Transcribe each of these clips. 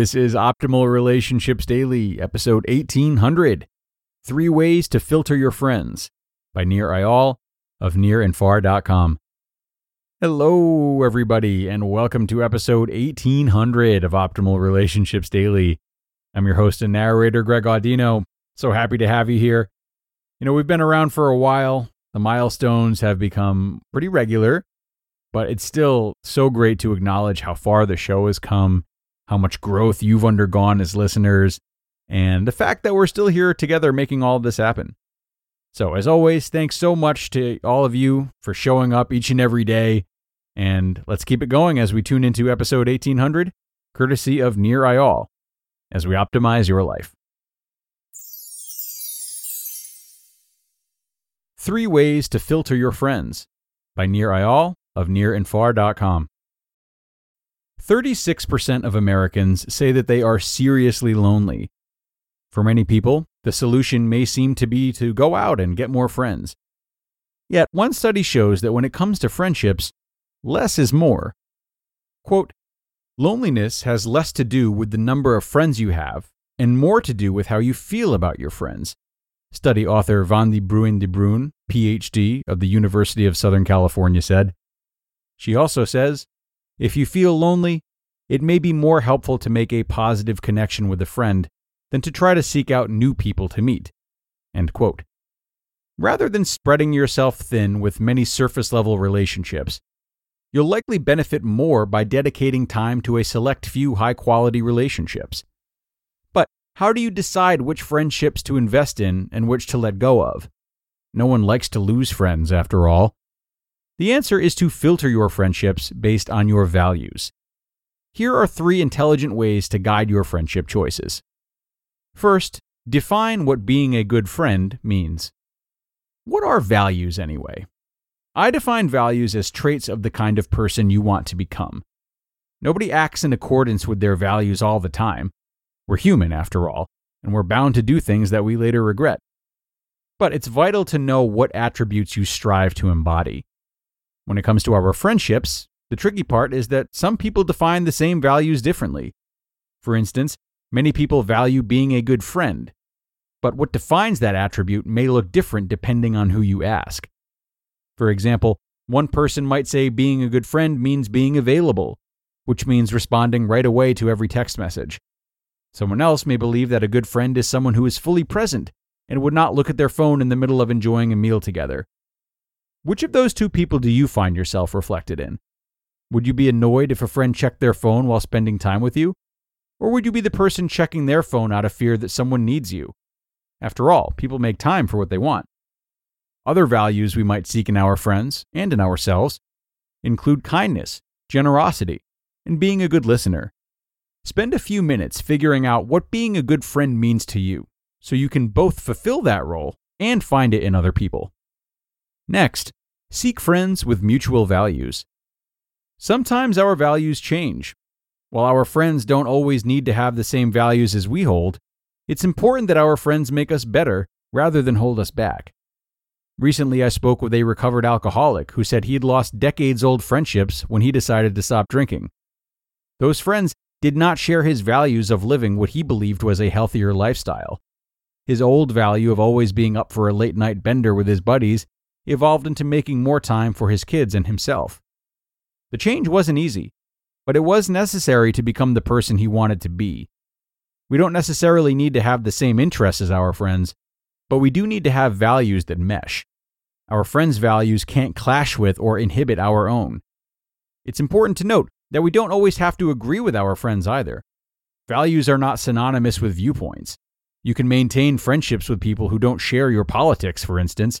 This is Optimal Relationships Daily, episode 1800 Three Ways to Filter Your Friends by Nir Eyal of nirandfar.com. Hello, everybody, and welcome to episode 1800 of Optimal Relationships Daily. I'm your host and narrator, Greg Audino. So happy to have you here. You know, we've been around for a while. The milestones have become pretty regular, but it's still so great to acknowledge how far the show has come how much growth you've undergone as listeners, and the fact that we're still here together making all of this happen. So, as always, thanks so much to all of you for showing up each and every day. And let's keep it going as we tune into episode 1800, courtesy of Nir Eyal, as we optimize your life. Three Ways to Filter Your Friends by Nir Eyal of nirandfar.com. 36% of Americans say that they are seriously lonely. For many people, the solution may seem to be to go out and get more friends. Yet, one study shows that when it comes to friendships, less is more. Quote, Loneliness has less to do with the number of friends you have and more to do with how you feel about your friends. Study author Wändi Bruine de Bruin, PhD of the University of Southern California, said. She also says, if you feel lonely, it may be more helpful to make a positive connection with a friend than to try to seek out new people to meet. Rather than spreading yourself thin with many surface level relationships, you'll likely benefit more by dedicating time to a select few high quality relationships. But how do you decide which friendships to invest in and which to let go of? No one likes to lose friends, after all. The answer is to filter your friendships based on your values. Here are three intelligent ways to guide your friendship choices. First, define what being a good friend means. What are values anyway? I define values as traits of the kind of person you want to become. Nobody acts in accordance with their values all the time. We're human, after all, and we're bound to do things that we later regret. But it's vital to know what attributes you strive to embody. When it comes to our friendships, the tricky part is that some people define the same values differently. For instance, many people value being a good friend, but what defines that attribute may look different depending on who you ask. For example, one person might say being a good friend means being available, which means responding right away to every text message. Someone else may believe that a good friend is someone who is fully present and would not look at their phone in the middle of enjoying a meal together. Which of those two people do you find yourself reflected in? Would you be annoyed if a friend checked their phone while spending time with you? Or would you be the person checking their phone out of fear that someone needs you? After all, people make time for what they want. Other values we might seek in our friends and in ourselves include kindness, generosity, and being a good listener. Spend a few minutes figuring out what being a good friend means to you so you can both fulfill that role and find it in other people. Next, seek friends with mutual values. Sometimes our values change. While our friends don't always need to have the same values as we hold, it's important that our friends make us better rather than hold us back. Recently, I spoke with a recovered alcoholic who said he'd lost decades old friendships when he decided to stop drinking. Those friends did not share his values of living what he believed was a healthier lifestyle. His old value of always being up for a late night bender with his buddies evolved into making more time for his kids and himself. The change wasn't easy, but it was necessary to become the person he wanted to be. We don't necessarily need to have the same interests as our friends, but we do need to have values that mesh. Our friends' values can't clash with or inhibit our own. It's important to note that we don't always have to agree with our friends either. Values are not synonymous with viewpoints. You can maintain friendships with people who don't share your politics, for instance,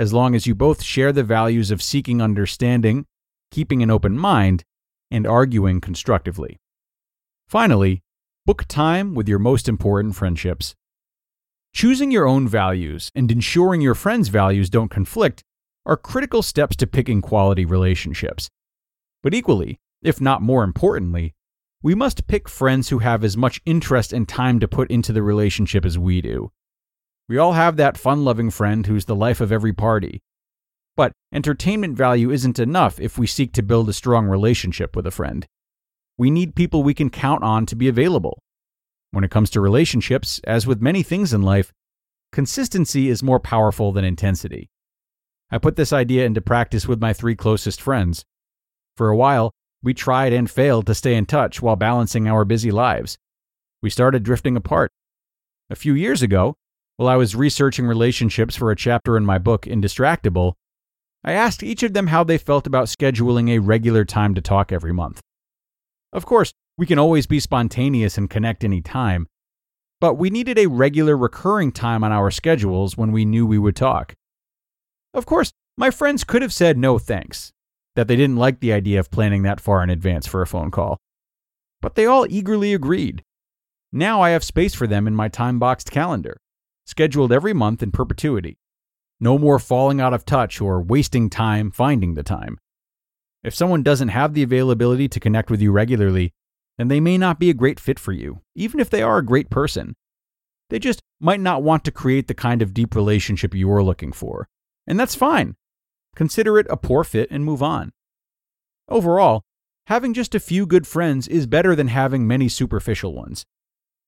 as long as you both share the values of seeking understanding, keeping an open mind, and arguing constructively. Finally, book time with your most important friendships. Choosing your own values and ensuring your friends' values don't conflict are critical steps to picking quality relationships. But equally, if not more importantly, we must pick friends who have as much interest and time to put into the relationship as we do. We all have that fun loving friend who's the life of every party. But entertainment value isn't enough if we seek to build a strong relationship with a friend. We need people we can count on to be available. When it comes to relationships, as with many things in life, consistency is more powerful than intensity. I put this idea into practice with my three closest friends. For a while, we tried and failed to stay in touch while balancing our busy lives. We started drifting apart. A few years ago, while I was researching relationships for a chapter in my book, Indistractable, I asked each of them how they felt about scheduling a regular time to talk every month. Of course, we can always be spontaneous and connect any time, but we needed a regular recurring time on our schedules when we knew we would talk. Of course, my friends could have said no thanks, that they didn't like the idea of planning that far in advance for a phone call. But they all eagerly agreed. Now I have space for them in my time boxed calendar, scheduled every month in perpetuity. No more falling out of touch or wasting time finding the time. If someone doesn't have the availability to connect with you regularly, then they may not be a great fit for you, even if they are a great person. They just might not want to create the kind of deep relationship you're looking for. And that's fine. Consider it a poor fit and move on. Overall, having just a few good friends is better than having many superficial ones.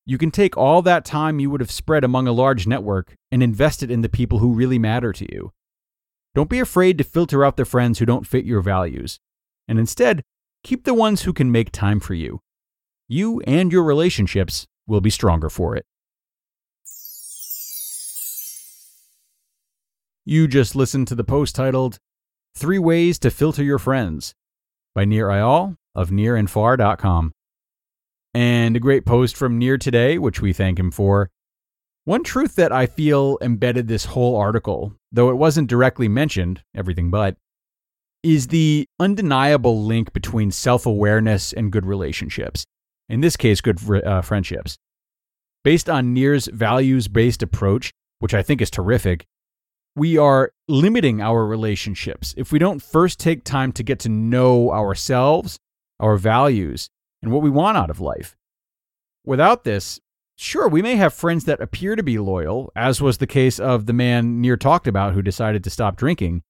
You can take all that time you would have spread among a large network and invest it in the people who really matter to you. Don't be afraid to filter out the friends who don't fit your values, and instead, keep the ones who can make time for you. You and your relationships will be stronger for it. You just listened to the post titled Three Ways to Filter Your Friends by Nir Eyal of nirandfar.com. And a great post from Nir today, which we thank him for. One truth that I feel embedded this whole article, though it wasn't directly mentioned, everything but, is the undeniable link between self awareness and good relationships. In this case, good uh, friendships. Based on Nir's values based approach, which I think is terrific, we are limiting our relationships if we don't first take time to get to know ourselves, our values, and what we want out of life. Without this, sure, we may have friends that appear to be loyal, as was the case of the man Nir talked about who decided to stop drinking.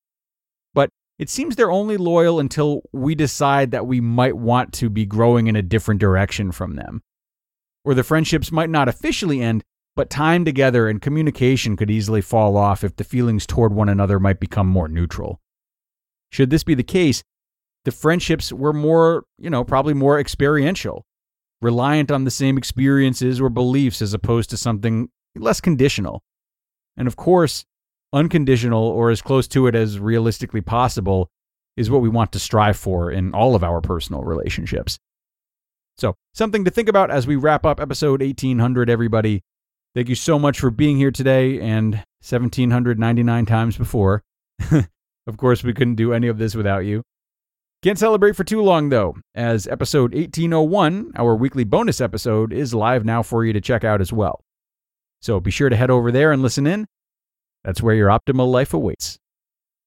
But it seems they're only loyal until we decide that we might want to be growing in a different direction from them. Or the friendships might not officially end, but time together and communication could easily fall off if the feelings toward one another might become more neutral. Should this be the case, the friendships were more, you know, probably more experiential, reliant on the same experiences or beliefs as opposed to something less conditional. And of course, unconditional or as close to it as realistically possible is what we want to strive for in all of our personal relationships. So, something to think about as we wrap up episode 1800, everybody. Thank you so much for being here today and 1799 times before. of course, we couldn't do any of this without you. Can't celebrate for too long, though, as episode 1801, our weekly bonus episode, is live now for you to check out as well. So be sure to head over there and listen in. That's where your optimal life awaits.